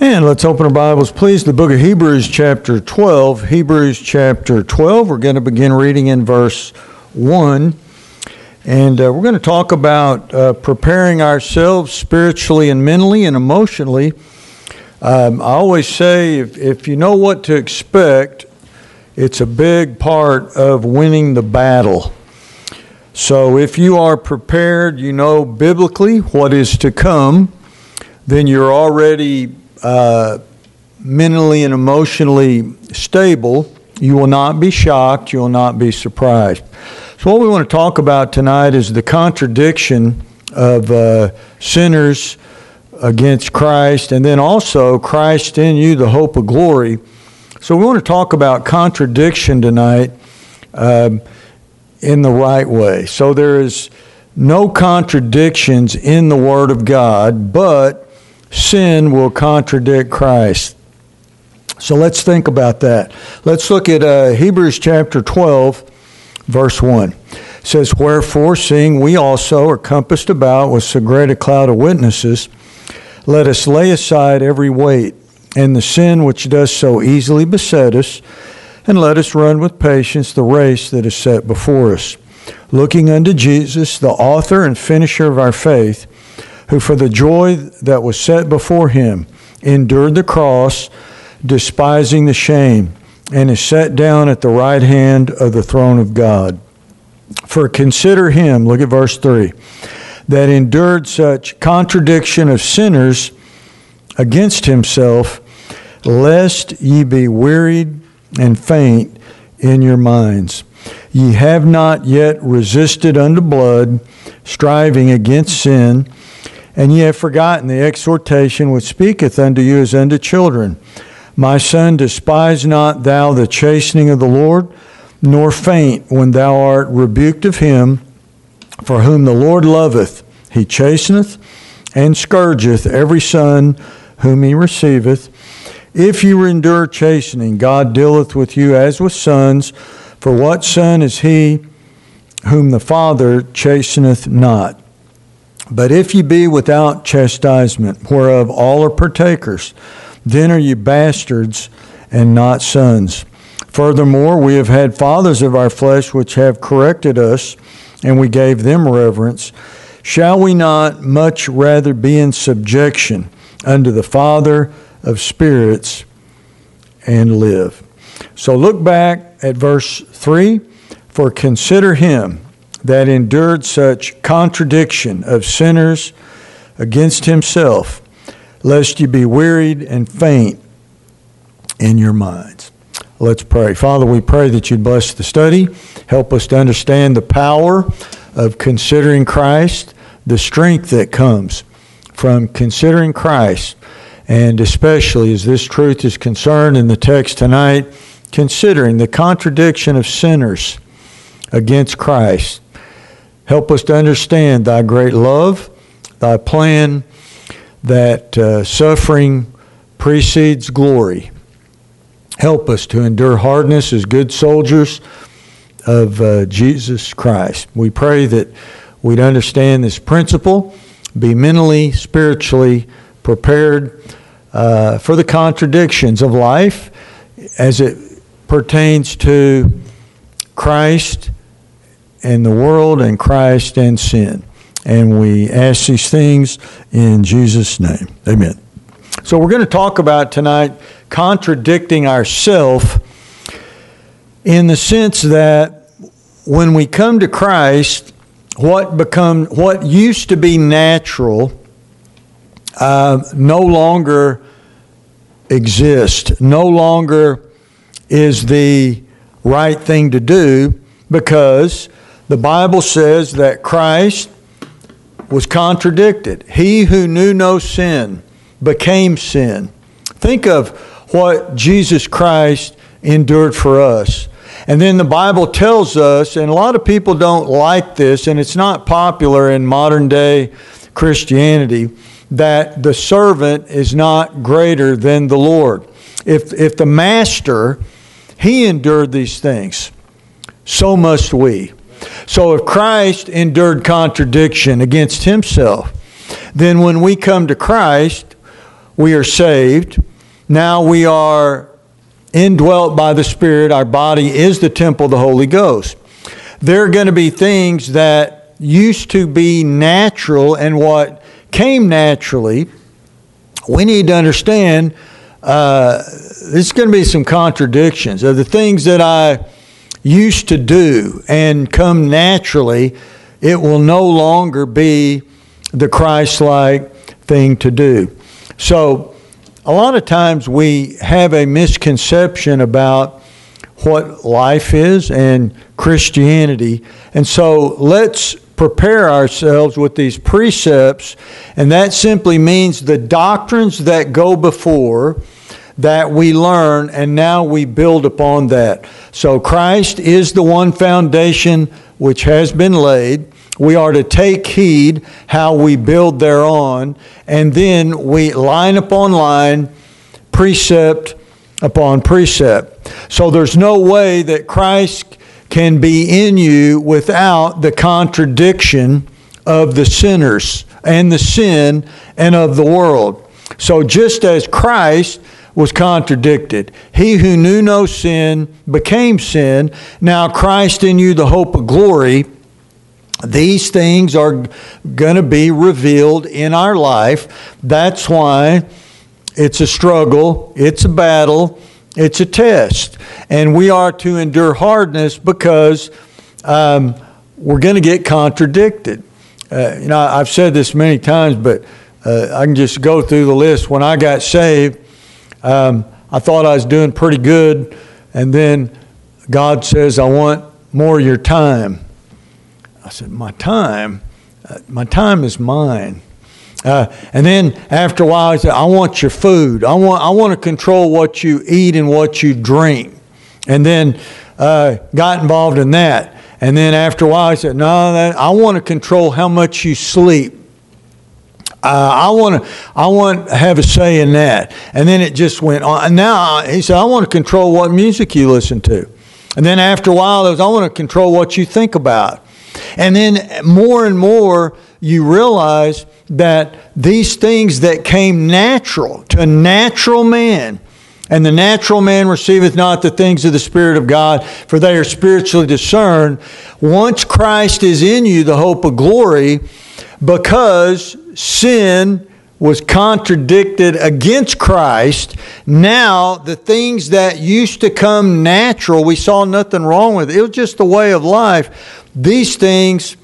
And let's open our Bibles, please. The book of Hebrews, chapter 12. Hebrews, chapter 12. We're going to begin reading in verse 1. And uh, we're going to talk about uh, preparing ourselves spiritually and mentally and emotionally. Um, I always say if, if you know what to expect, it's a big part of winning the battle. So if you are prepared, you know biblically what is to come, then you're already uh, mentally and emotionally stable. You will not be shocked, you will not be surprised. So, what we want to talk about tonight is the contradiction of uh, sinners against Christ, and then also Christ in you, the hope of glory. So, we want to talk about contradiction tonight um, in the right way. So, there is no contradictions in the Word of God, but sin will contradict Christ. So, let's think about that. Let's look at uh, Hebrews chapter 12, verse 1. It says, Wherefore, seeing we also are compassed about with so great a cloud of witnesses, let us lay aside every weight and the sin which does so easily beset us, and let us run with patience the race that is set before us, looking unto Jesus, the author and finisher of our faith, who for the joy that was set before him endured the cross, despising the shame, and is set down at the right hand of the throne of God. For consider him, look at verse 3, that endured such contradiction of sinners against himself lest ye be wearied and faint in your minds. Ye have not yet resisted unto blood, striving against sin, and ye have forgotten the exhortation which speaketh unto you as unto children. My son, despise not thou the chastening of the Lord, nor faint when thou art rebuked of him, for whom the Lord loveth, he chasteneth and scourgeth every son whom he receiveth. If you endure chastening, God dealeth with you as with sons. For what son is he whom the Father chasteneth not? But if ye be without chastisement, whereof all are partakers, then are ye bastards and not sons. Furthermore, we have had fathers of our flesh which have corrected us, and we gave them reverence. Shall we not much rather be in subjection unto the Father of spirits and live. So look back at verse 3 For consider him that endured such contradiction of sinners against himself, lest you be wearied and faint in your minds. Let's pray. Father, we pray that you'd bless the study, help us to understand the power of considering Christ, the strength that comes from considering Christ and especially as this truth is concerned in the text tonight, considering the contradiction of sinners against Christ. Help us to understand thy great love, thy plan that uh, suffering precedes glory. Help us to endure hardness as good soldiers of uh, Jesus Christ. We pray that we'd understand this principle, be mentally, spiritually, prepared uh, for the contradictions of life as it pertains to Christ and the world and Christ and sin. And we ask these things in Jesus' name. Amen. So we're going to talk about tonight contradicting ourself in the sense that when we come to Christ, what become what used to be natural uh, no longer exist, no longer is the right thing to do because the Bible says that Christ was contradicted. He who knew no sin became sin. Think of what Jesus Christ endured for us. And then the Bible tells us, and a lot of people don't like this, and it's not popular in modern day Christianity that the servant is not greater than the Lord. If, if the master, he endured these things, so must we. So if Christ endured contradiction against himself, Then when we come to Christ, we are saved. Now we are indwelt by the Spirit. Our body is the temple of the Holy Ghost. There are going to be things that used to be natural and what came naturally. We need to understand uh, there's going to be some contradictions of the things that I used to do and come naturally. It will no longer be the Christ like thing to do. So, a lot of times we have a misconception about what life is and Christianity. And so, let's prepare ourselves with these precepts, and that simply means the doctrines that go before that we learn, and now we build upon that. So, Christ is the one foundation which has been laid. We are to take heed how we build thereon, and then we line upon line, precept upon precept. So there's no way that Christ can be in you without the contradiction of the sinners and the sin and of the world. So just as Christ was contradicted. He who knew no sin became sin. Now Christ in you, the hope of glory. These things are going to be revealed in our life. That's why it's a struggle, it's a battle, it's a test. And we are to endure hardness because um, we're going to get contradicted. Uh, you know, I've said this many times, but uh, I can just go through the list. When I got saved, um, I thought I was doing pretty good, and then God says, I want more of your time. I said, My time? Uh, my time is mine. Uh, and then after a while, he said, I want your food. I want, I want to control what you eat and what you drink. And then uh, got involved in that. And then after a while, he said, No, that, I want to control how much you sleep. Uh, I want to, I want have a say in that. And then it just went on. And now he said, I want to control what music you listen to. And then after a while, it was, I want to control what you think about. And then more and more, you realize that these things that came natural to a natural man, and the natural man receiveth not the things of the Spirit of God, for they are spiritually discerned. Once Christ is in you, the hope of glory, because sin was contradicted against Christ, now the things that used to come natural, we saw nothing wrong with it. It was just the way of life. These things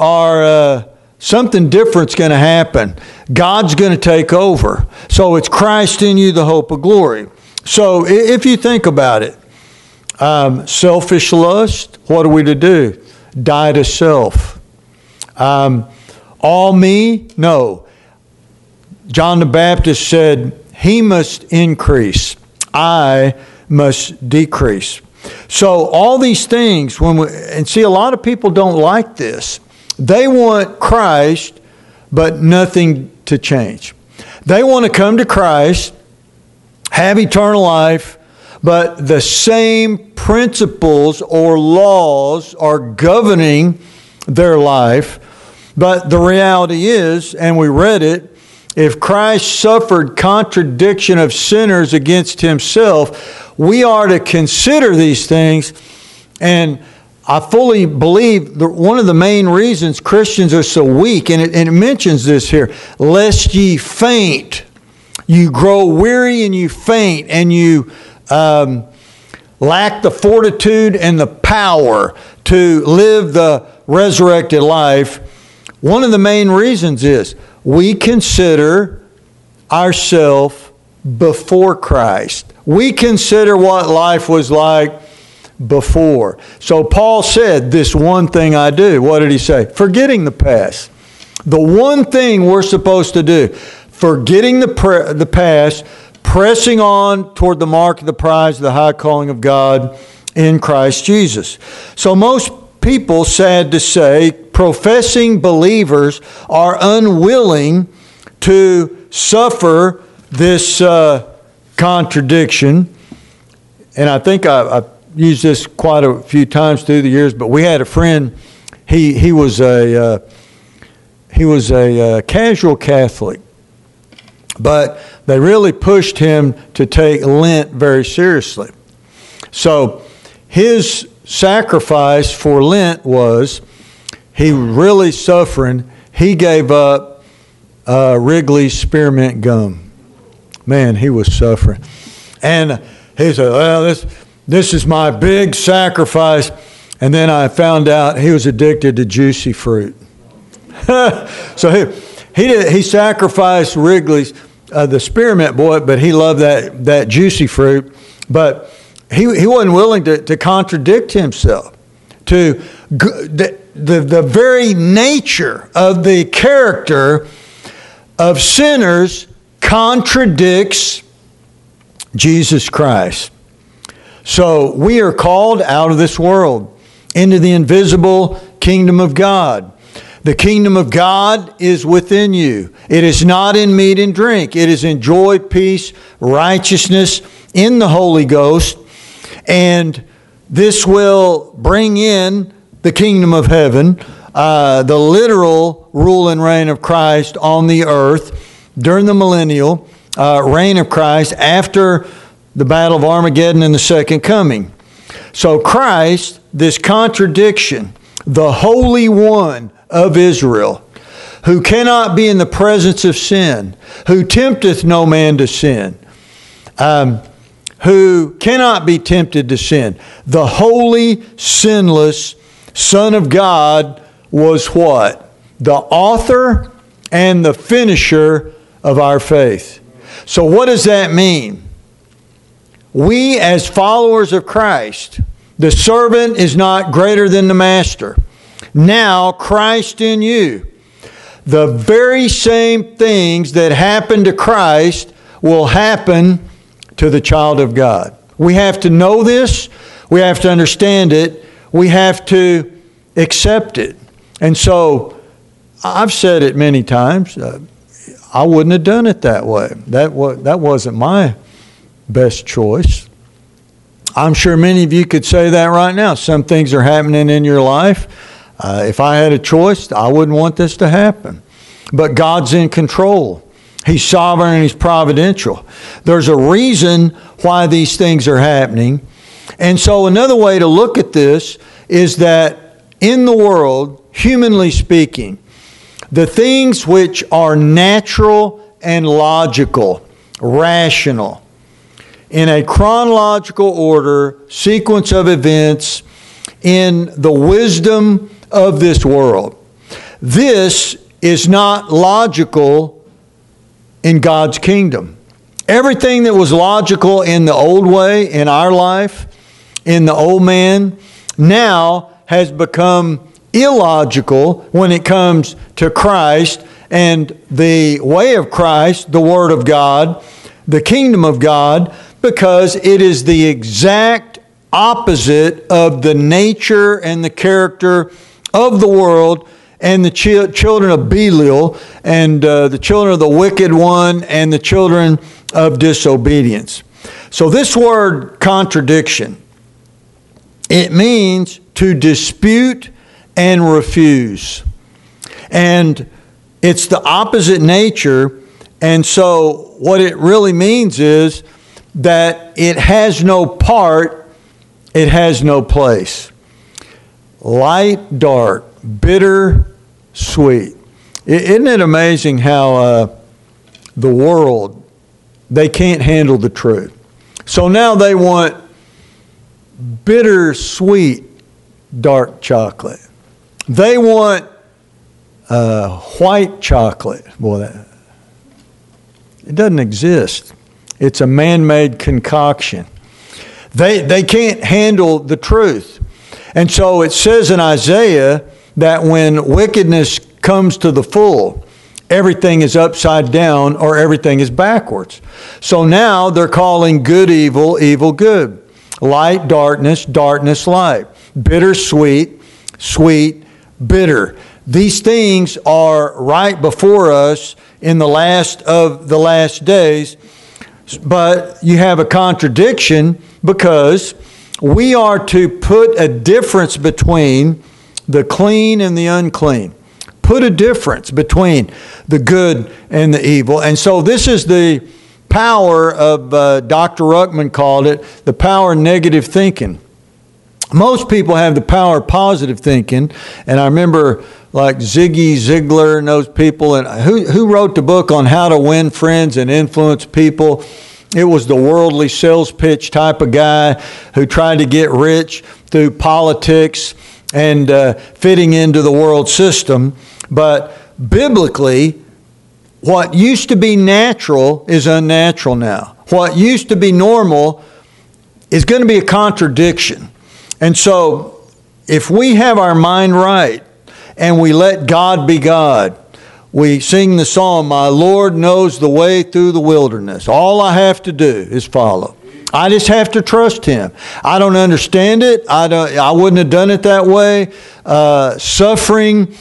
are uh, something different's going to happen. God's going to take over. So it's Christ in you, the hope of glory. So if you think about it, um, selfish lust, what are we to do? Die to self. Um, all me? No. John the Baptist said, He must increase, I must decrease. So, all these things, when we, and see, a lot of people don't like this. They want Christ, but nothing to change. They want to come to Christ, have eternal life, but the same principles or laws are governing their life but the reality is, and we read it, if Christ suffered contradiction of sinners against himself, we are to consider these things. And I fully believe that one of the main reasons Christians are so weak, and it, and it mentions this here, lest ye faint. You grow weary and you faint, and you um, lack the fortitude and the power to live the resurrected life one of the main reasons is we consider ourselves before Christ. We consider what life was like before. So Paul said, This one thing I do. What did he say? Forgetting the past. The one thing we're supposed to do, forgetting the, pre- the past, pressing on toward the mark of the prize the high calling of God in Christ Jesus. So most people, sad to say, professing believers are unwilling to suffer this uh, contradiction. And I think I, have used this quite a few times through the years, but we had a friend, he, he was a. Uh, he was a uh, casual Catholic, but they really pushed him to take Lent very seriously. So his sacrifice for Lent was he really suffering. He gave up uh, Wrigley's spearmint gum. Man, he was suffering. And he said, Well, this, this is my big sacrifice. And then I found out he was addicted to juicy fruit. so he, he, did, he sacrificed Wrigley's, uh, the spearmint boy, but he loved that, that juicy fruit. But he, he wasn't willing to, to contradict himself, to the, the, the very nature of the character of sinners contradicts Jesus Christ. So we are called out of this world into the invisible kingdom of God. The kingdom of God is within you. It is not in meat and drink. It is in joy, peace, righteousness in the Holy Ghost. And this will bring in the kingdom of heaven, uh, the literal rule and reign of Christ on the earth during the millennial uh, reign of Christ after the battle of Armageddon and the second coming. So, Christ, this contradiction, the Holy One of Israel, who cannot be in the presence of sin, who tempteth no man to sin, um, who cannot be tempted to sin. The holy, sinless Son of God was what? The author and the finisher of our faith. So, what does that mean? We, as followers of Christ, the servant is not greater than the master. Now, Christ in you. The very same things that happened to Christ will happen to the child of God. We have to know this, we have to understand it, we have to accept it. And so, I've said it many times. Uh, I wouldn't have done it that way. That, was, that wasn't my best choice. I'm sure many of you could say that right now. Some things are happening in your life. Uh, if I had a choice, I wouldn't want this to happen. But God's in control. He's sovereign and He's providential. There's a reason why these things are happening. And so, another way to look at this is that in the world, humanly speaking, the things which are natural and logical, rational, in a chronological order, sequence of events, in the wisdom of this world. This is not logical in God's kingdom. Everything that was logical in the old way, in our life, in the old man, now has become illogical when it comes to Christ and the way of Christ, the Word of God, the kingdom of God, because it is the exact opposite of the nature and the character of the world and the ch- children of Belial and uh, the children of the wicked one and the children of disobedience. So, this word contradiction, it means to dispute and refuse. And it's the opposite nature. And so, what it really means is that it has no part, it has no place. Light, dark, bitter, sweet. Isn't it amazing how uh, the world, they can't handle the truth? So now they want bitter, sweet, dark chocolate. They want uh, white chocolate. Boy, that, it doesn't exist. It's a man made concoction. They, they can't handle the truth. And so it says in Isaiah that when wickedness comes to the full, everything is upside down or everything is backwards. So now they're calling good evil, evil good. Light, darkness, darkness, light. Bitter, sweet, sweet, bitter. These things are right before us in the last of the last days, but you have a contradiction because we are to put a difference between the clean and the unclean, put a difference between the good and the evil. And so this is the power of, uh, Dr. Ruckman called it, the power of negative thinking. Most people have the power of positive thinking, and I remember like Ziggy Ziglar and those people, and who, who wrote the book on how to win friends and influence people? It was the worldly sales pitch type of guy who tried to get rich through politics and uh, fitting into the world system. But biblically, what used to be natural is unnatural now. What used to be normal is going to be a contradiction. And so, if we have our mind right and we let God be God, we sing the song, My Lord knows the way through the wilderness. All I have to do is follow. I just have to trust Him. I don't understand it. I, don't, I wouldn't have done it that way. Uh, suffering,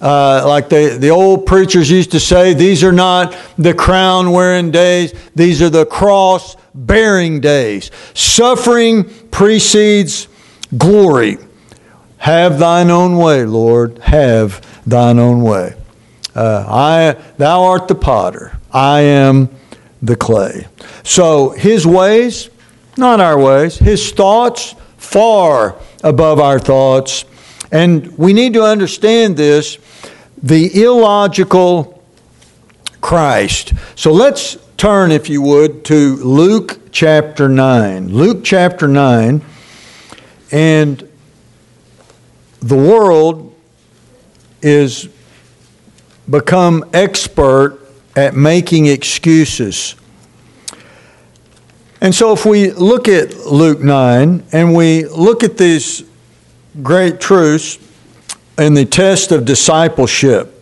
uh, like the, the old preachers used to say, these are not the crown wearing days, these are the cross bearing days. Suffering precedes glory. Have thine own way, Lord. Have thine own way. Uh, I, thou art the potter, I am the clay. So his ways, not our ways, his thoughts, far above our thoughts. And we need to understand this the illogical Christ. So let's turn, if you would, to Luke chapter 9. Luke chapter 9. And the world is become expert at making excuses. And so, if we look at Luke 9 and we look at these great truths in the test of discipleship,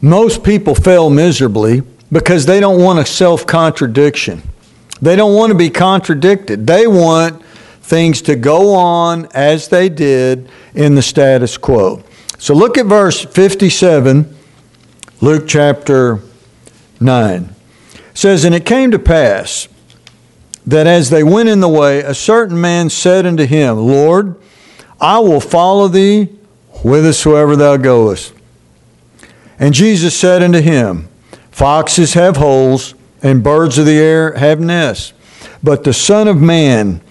most people fail miserably because they don't want a self contradiction. They don't want to be contradicted. They want things to go on as they did in the status quo. So look at verse 57, Luke chapter 9. It says, And it came to pass that as they went in the way, a certain man said unto him, Lord, I will follow thee whithersoever thou goest. And Jesus said unto him, Foxes have holes, and birds of the air have nests, but the Son of Man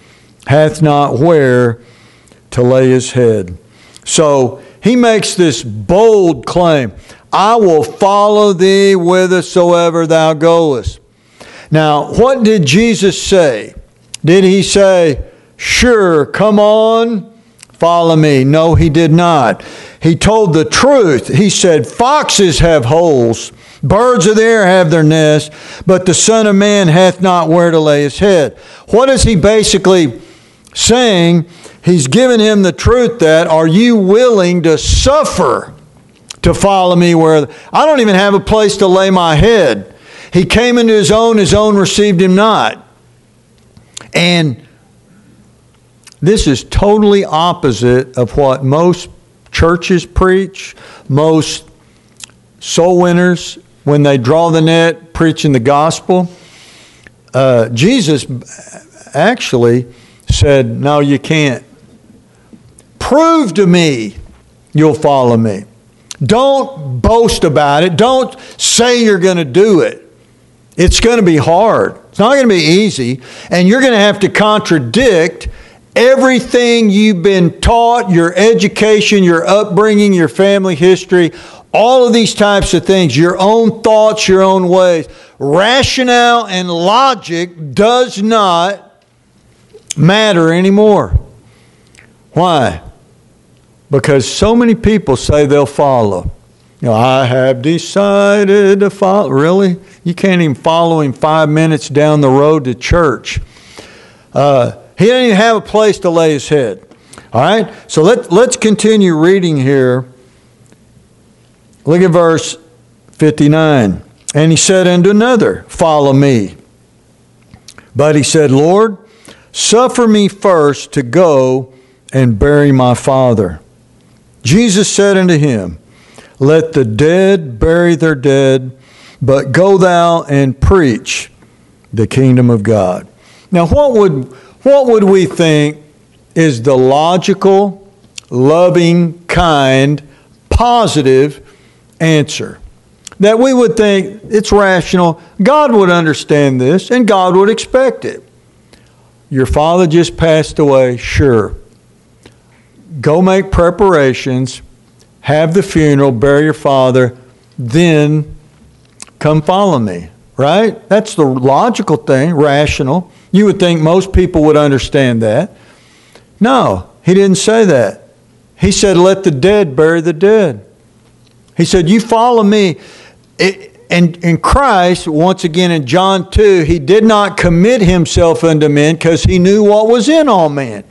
hath not where to lay his head. So he makes this bold claim I will follow thee whithersoever thou goest. Now, what did Jesus say? Did he say, Sure, come on, follow me? No, he did not. He told the truth. He said, Foxes have holes, birds of the air have their nests, but the Son of Man hath not where to lay his head. What is he basically saying? He's given him the truth that, are you willing to suffer to follow me where I don't even have a place to lay my head? He came into his own, his own received him not. And this is totally opposite of what most churches preach, most soul winners, when they draw the net preaching the gospel. Uh, Jesus actually said, No, you can't. Prove to me you'll follow me. Don't boast about it. Don't say you're going to do it. It's going to be hard. It's not going to be easy. And you're going to have to contradict everything you've been taught, your education, your upbringing, your family history, all of these types of things, your own thoughts, your own ways. Rationale and logic does not matter anymore. Why? Because so many people say they'll follow. You know, I have decided to follow. Really? You can't even follow him five minutes down the road to church. Uh, he didn't even have a place to lay his head. All right? So let, let's continue reading here. Look at verse 59. And he said unto another, Follow me. But he said, Lord, suffer me first to go and bury my father. Jesus said unto him, Let the dead bury their dead, but go thou and preach the kingdom of God. Now, what would, what would we think is the logical, loving, kind, positive answer. That we would think it's rational, God would understand this, and God would expect it. Your father just passed away, sure. Go make preparations, have the funeral, bury your father, then come follow me, right? That's the logical thing, rational. You would think most people would understand that. No, he didn't say that. He said, Let the dead bury the dead. He said, You follow me. It, and in Christ, once again in John 2, he did not commit himself unto men because he knew what was in all men.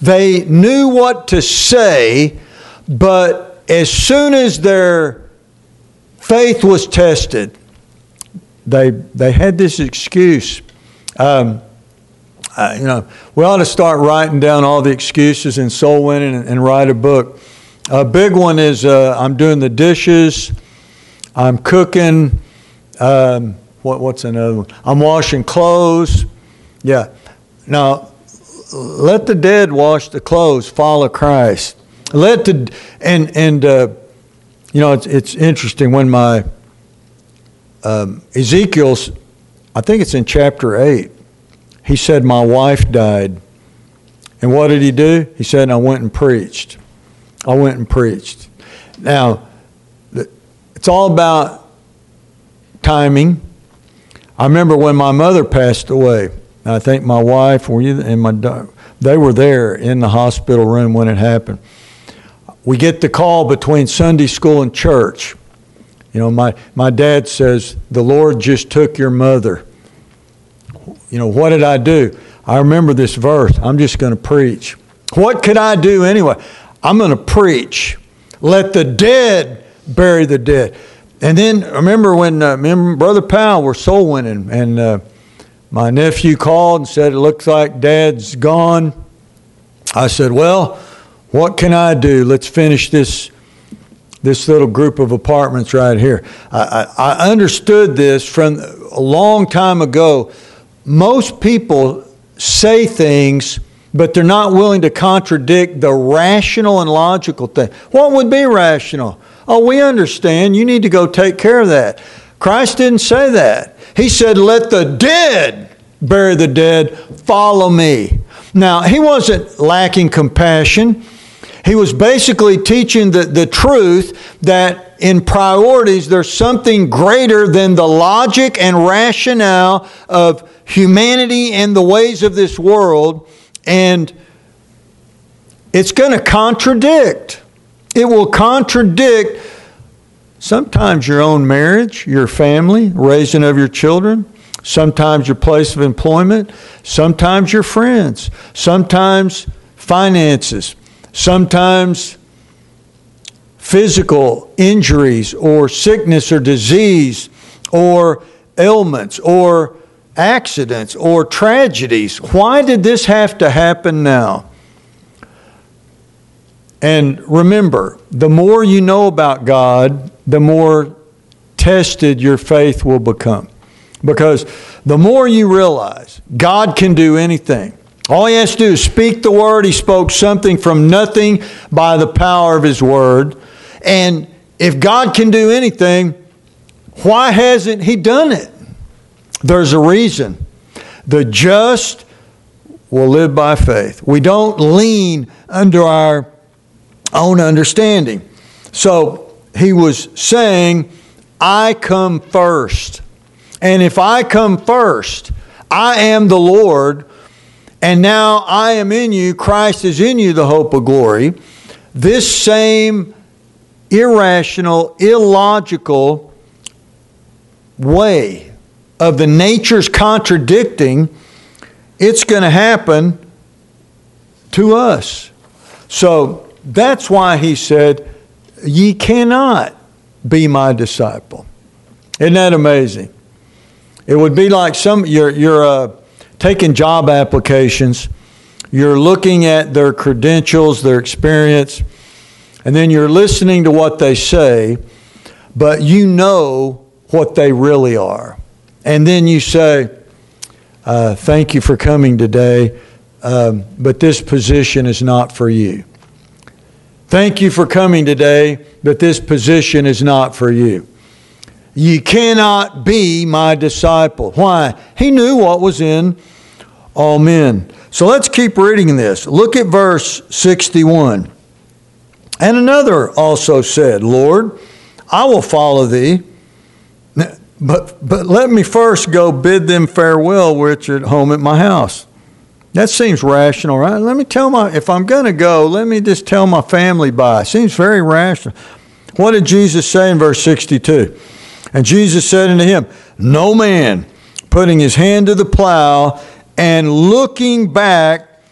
They knew what to say, but as soon as their faith was tested, they, they had this excuse. Um, uh, you know, we ought to start writing down all the excuses in soul winning and, and write a book. A big one is uh, I'm doing the dishes, I'm cooking. Um, what, what's another one? I'm washing clothes. Yeah. Now, let the dead wash the clothes. Follow Christ. Let the and and uh, you know it's it's interesting when my um, Ezekiel's, I think it's in chapter eight. He said my wife died, and what did he do? He said I went and preached. I went and preached. Now, it's all about timing. I remember when my mother passed away. I think my wife and my they were there in the hospital room when it happened. We get the call between Sunday school and church. You know, my, my dad says, The Lord just took your mother. You know, what did I do? I remember this verse. I'm just going to preach. What could I do anyway? I'm going to preach. Let the dead bury the dead. And then remember when uh, Brother Powell were soul winning, and uh, my nephew called and said, It looks like dad's gone. I said, Well, what can I do? Let's finish this, this little group of apartments right here. I, I, I understood this from a long time ago. Most people say things, but they're not willing to contradict the rational and logical thing. What would be rational? Oh, we understand. You need to go take care of that. Christ didn't say that. He said, Let the dead bury the dead, follow me. Now, he wasn't lacking compassion. He was basically teaching the, the truth that in priorities there's something greater than the logic and rationale of humanity and the ways of this world, and it's going to contradict. It will contradict sometimes your own marriage, your family, raising of your children, sometimes your place of employment, sometimes your friends, sometimes finances sometimes physical injuries or sickness or disease or ailments or accidents or tragedies. Why did this have to happen now? And remember, the more you know about God, the more tested your faith will become. Because the more you realize God can do anything, all he has to do is speak the word. He spoke something from nothing by the power of his word. And if God can do anything, why hasn't he done it? There's a reason. The just will live by faith. We don't lean under our own understanding. So he was saying, I come first. And if I come first, I am the Lord and now I am in you, Christ is in you, the hope of glory. This same irrational, illogical way of the natures contradicting, it's going to happen to us. So that's why he said, Ye cannot be my disciple. Isn't that amazing? It would be like some, you're, you're a, taking job applications, you're looking at their credentials, their experience, and then you're listening to what they say, but you know what they really are. And then you say, uh, Thank you for coming today, um, but this position is not for you. Thank you for coming today, but this position is not for you. You cannot be my disciple. Why? He knew what was in all men. So let's keep reading this. Look at verse 61. And another also said, Lord, I will follow thee, but, but let me first go bid them farewell which are at home at my house. That seems rational, right? Let me tell my, if I'm going to go, let me just tell my family bye. Seems very rational. What did Jesus say in verse 62? And Jesus said unto him, No man putting his hand to the plow and looking back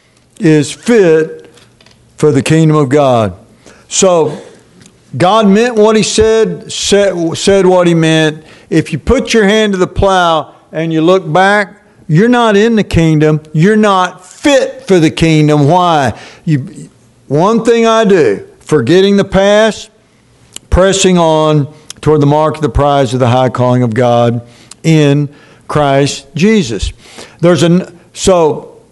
is fit for the kingdom of God. So, God meant what he said, said, said what he meant. If you put your hand to the plow and you look back, you're not in the kingdom. You're not fit for the kingdom. Why? You, one thing I do, forgetting the past, pressing on toward the mark of the prize of the high calling of God in Christ Jesus. There's an so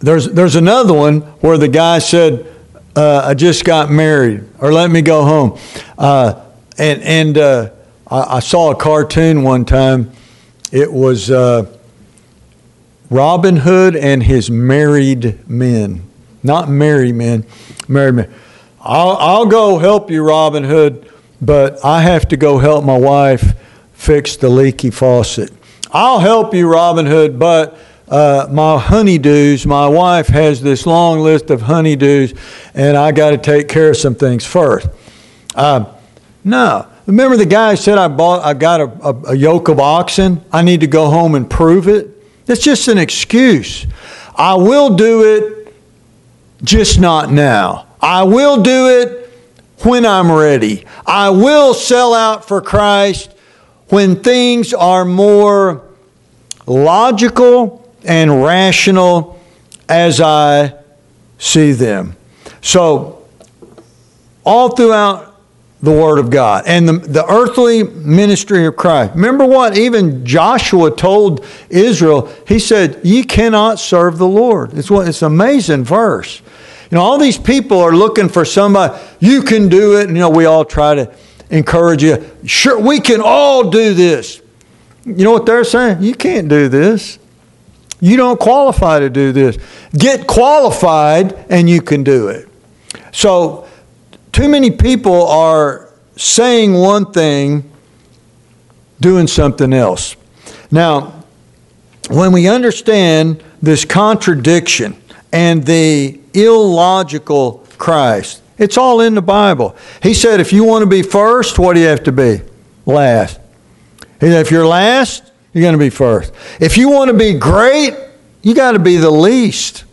there's there's another one where the guy said, uh, "I just got married," or "Let me go home," uh, and and uh, I, I, saw a cartoon one time. It was uh, Robin Hood and his married men. Not married men, married men. I'll, I'll go help you, Robin Hood, but I have to go help my wife fix the leaky faucet. I'll help you, Robin Hood, but uh, my honeydews, my wife has this long list of honeydews, and I got to take care of some things first. Uh, no. Remember the guy said I bought, I got a, a, a yoke of oxen. I need to go home and prove it. That's just an excuse. I will do it, just not now. I will do it when I'm ready. I will sell out for Christ when things are more logical and rational as I see them. So, all throughout the Word of God and the, the earthly ministry of Christ. Remember what even Joshua told Israel? He said, "You cannot serve the Lord." It's what it's an amazing verse. You know, all these people are looking for somebody. You can do it. And, you know, we all try to encourage you. Sure, we can all do this. You know what they're saying? You can't do this. You don't qualify to do this. Get qualified, and you can do it. So too many people are saying one thing, doing something else. Now, when we understand this contradiction and the illogical Christ, it's all in the Bible. He said, if you want to be first, what do you have to be? Last. He said, if you're last, you're going to be first. If you want to be great, you got to be the least.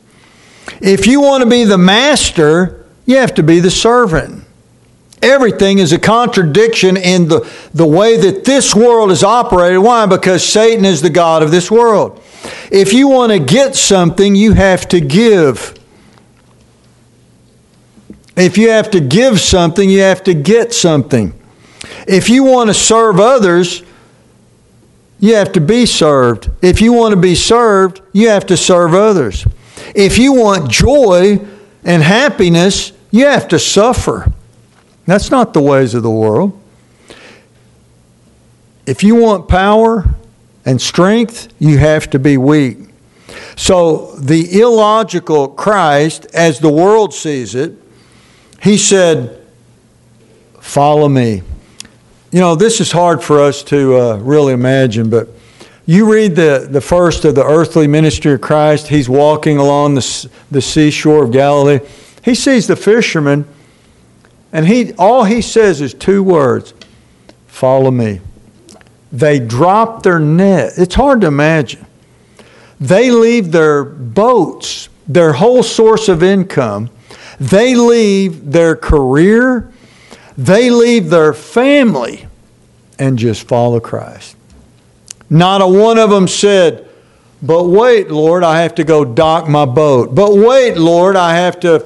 If you want to be the master, you have to be the servant. Everything is a contradiction in the, the way that this world is operated. Why? Because Satan is the God of this world. If you want to get something, you have to give. If you have to give something, you have to get something. If you want to serve others, you have to be served. If you want to be served, you have to serve others. If you want joy and happiness, you have to suffer. That's not the ways of the world. If you want power and strength, you have to be weak. So, the illogical Christ, as the world sees it, he said, Follow me. You know, this is hard for us to uh, really imagine, but you read the, the first of the earthly ministry of Christ. He's walking along the, the seashore of Galilee. He sees the fishermen, and he, all he says is two words follow me. They drop their net. It's hard to imagine. They leave their boats, their whole source of income. They leave their career. They leave their family and just follow Christ. Not a one of them said, But wait, Lord, I have to go dock my boat. But wait, Lord, I have to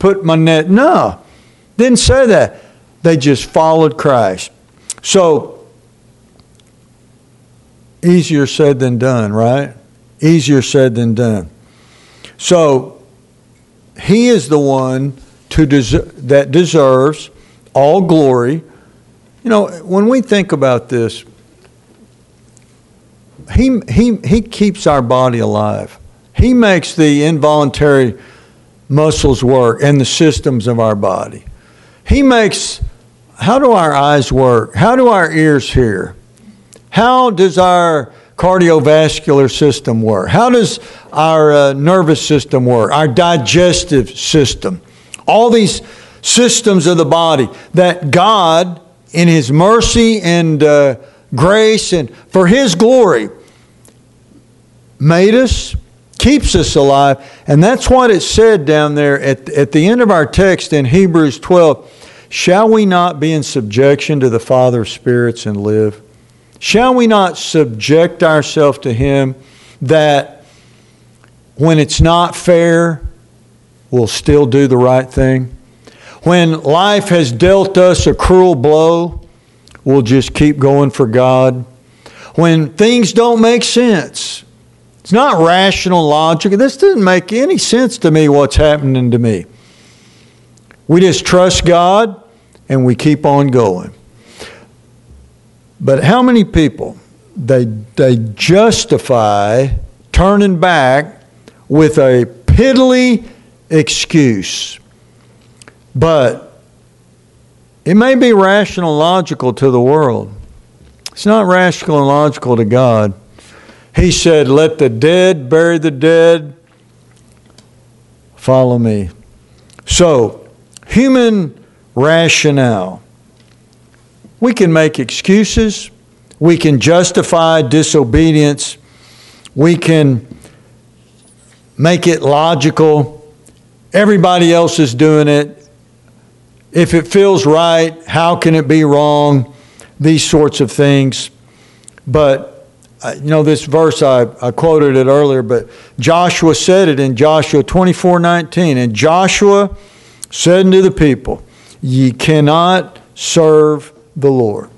put my net. No, didn't say that. They just followed Christ. So, easier said than done, right? Easier said than done. So, he is the one to des- that deserves all glory. You know, when we think about this, he, he, he keeps our body alive. He makes the involuntary muscles work and the systems of our body. He makes, how do our eyes work? How do our ears hear? How does our cardiovascular system work? How does our uh, nervous system work? Our digestive system? All these systems of the body that God, in His mercy and uh, grace and for His glory, made us, keeps us alive. And that's what it said down there at, at the end of our text in Hebrews 12. Shall we not be in subjection to the Father of spirits and live? Shall we not subject ourselves to Him that when it's not fair, we'll still do the right thing? When life has dealt us a cruel blow, we'll just keep going for God. When things don't make sense, it's not rational logic. This doesn't make any sense to me what's happening to me. We just trust God and we keep on going. But how many people they they justify turning back with a piddly excuse. But it may be rational logical to the world. It's not rational and logical to God. He said, Let the dead bury the dead, follow me. So, human rationale. We can make excuses, we can justify disobedience, we can make it logical. Everybody else is doing it. If it feels right, how can it be wrong? These sorts of things. But you know, this verse, I, I quoted it earlier, but Joshua said it in Joshua 24 19. And Joshua said unto the people, Ye cannot serve the Lord.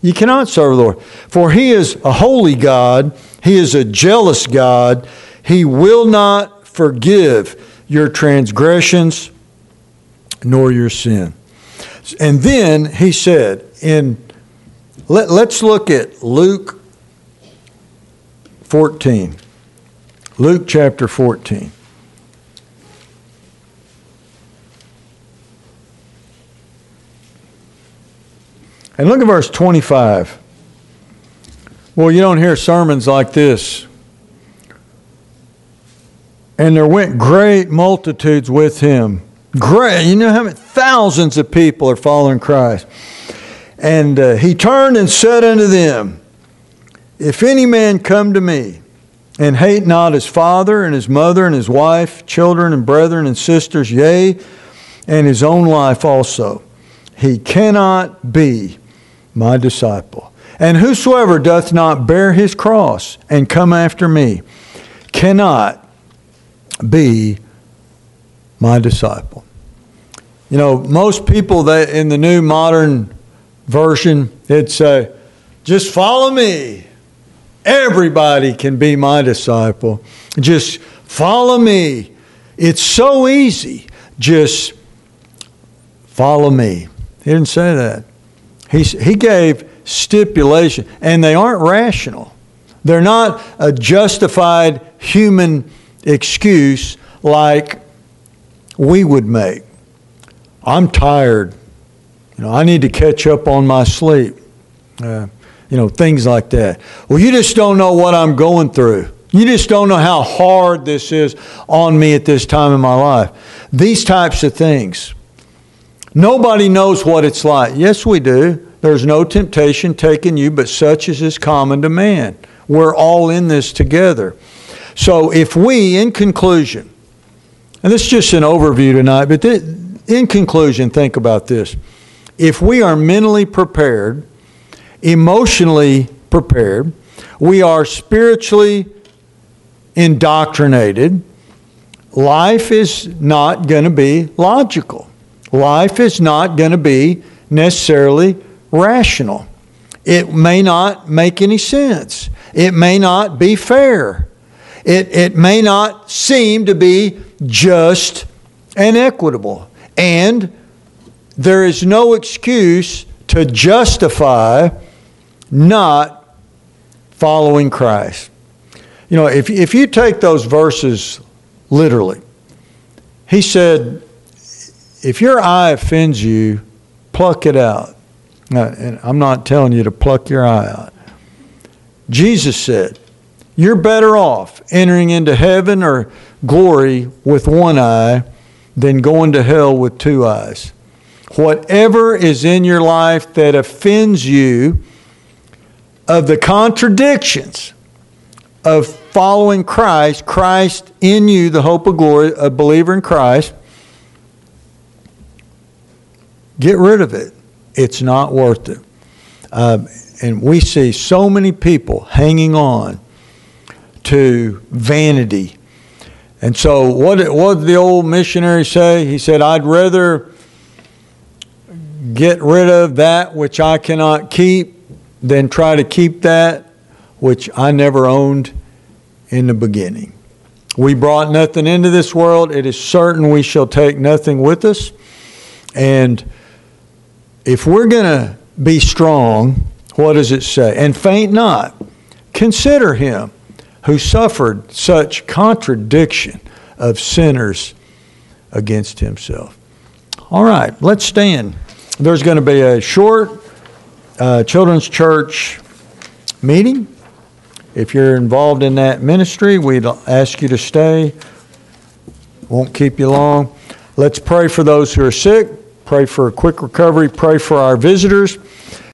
Ye cannot serve the Lord. For he is a holy God, he is a jealous God. He will not forgive your transgressions nor your sin. And then he said, in let, let's look at Luke 14. Luke chapter 14. And look at verse 25. Well, you don't hear sermons like this. And there went great multitudes with him. Great. You know how many thousands of people are following Christ. And uh, he turned and said unto them, If any man come to me and hate not his father and his mother and his wife, children and brethren and sisters, yea, and his own life also, he cannot be my disciple. And whosoever doth not bear his cross and come after me cannot be my disciple. You know, most people that in the new modern version, it'd say, uh, just follow me. Everybody can be my disciple. Just follow me. It's so easy. Just follow me. He didn't say that. He, he gave stipulation, and they aren't rational. They're not a justified human excuse like we would make. I'm tired. You know, I need to catch up on my sleep. Uh, you know, things like that. Well, you just don't know what I'm going through. You just don't know how hard this is on me at this time in my life. These types of things. Nobody knows what it's like. Yes, we do. There's no temptation taken you, but such as is common to man. We're all in this together. So, if we, in conclusion, and this is just an overview tonight, but th- in conclusion, think about this. If we are mentally prepared, emotionally prepared, we are spiritually indoctrinated, life is not going to be logical. Life is not going to be necessarily rational. It may not make any sense. It may not be fair. It, it may not seem to be just and equitable. And there is no excuse to justify not following Christ. You know, if, if you take those verses literally, he said, if your eye offends you, pluck it out. Now, and I'm not telling you to pluck your eye out. Jesus said, you're better off entering into heaven or glory with one eye than going to hell with two eyes. Whatever is in your life that offends you, of the contradictions of following Christ, Christ in you, the hope of glory, a believer in Christ, get rid of it. It's not worth it. Um, and we see so many people hanging on to vanity. And so, what, what did the old missionary say? He said, I'd rather get rid of that which I cannot keep than try to keep that which I never owned in the beginning. We brought nothing into this world. It is certain we shall take nothing with us. And if we're going to be strong, what does it say? And faint not. Consider him who suffered such contradiction of sinners against himself. All right, let's stand. There's going to be a short uh, children's church meeting. If you're involved in that ministry, we'd ask you to stay. Won't keep you long. Let's pray for those who are sick, pray for a quick recovery, pray for our visitors.